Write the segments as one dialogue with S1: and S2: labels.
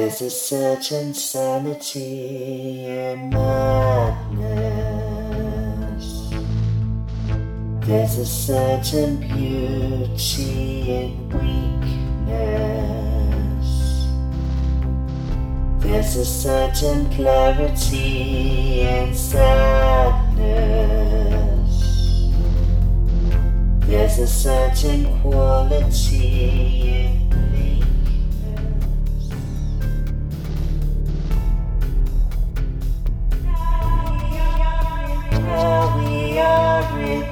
S1: There's a certain sanity in madness. There's a certain beauty in weakness. There's a certain clarity in sadness. There's a certain quality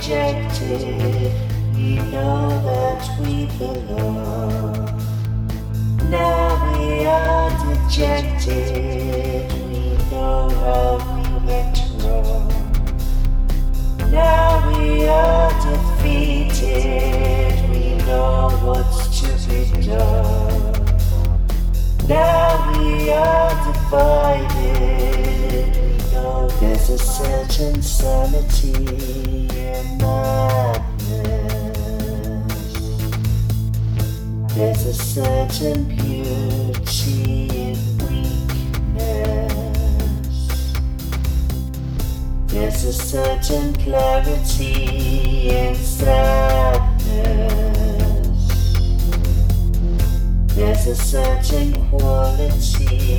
S1: rejected. We know that we belong. Now we are dejected. We know how we went wrong. Now we are defeated. We know what's to be done. Now we are divided. We know there's a certain sanity madness. There's a certain beauty in weakness. There's a certain clarity in sadness. There's a certain quality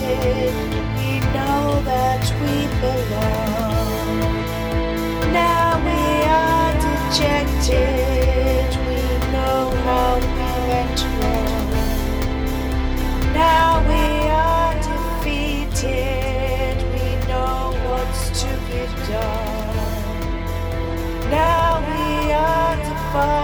S1: We know that we belong. Now we are dejected. We know how we went wrong. Now we are defeated. We know what's to be done. Now we are defined.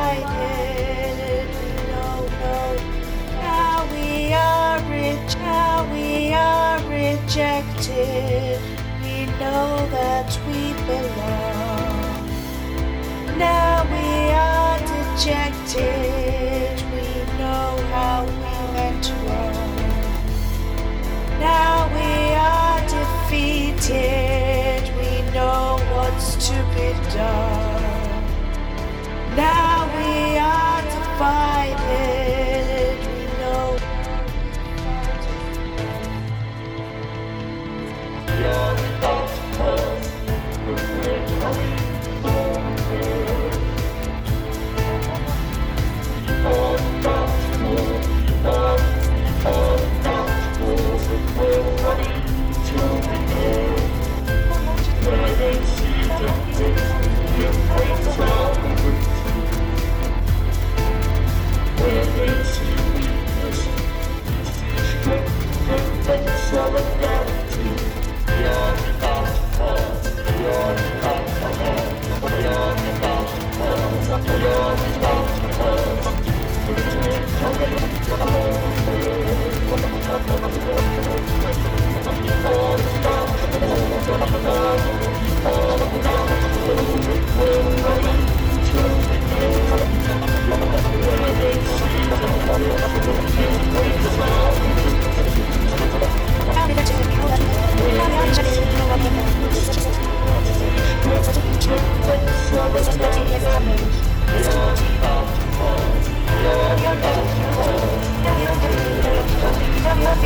S1: We know that we belong. Now we are dejected,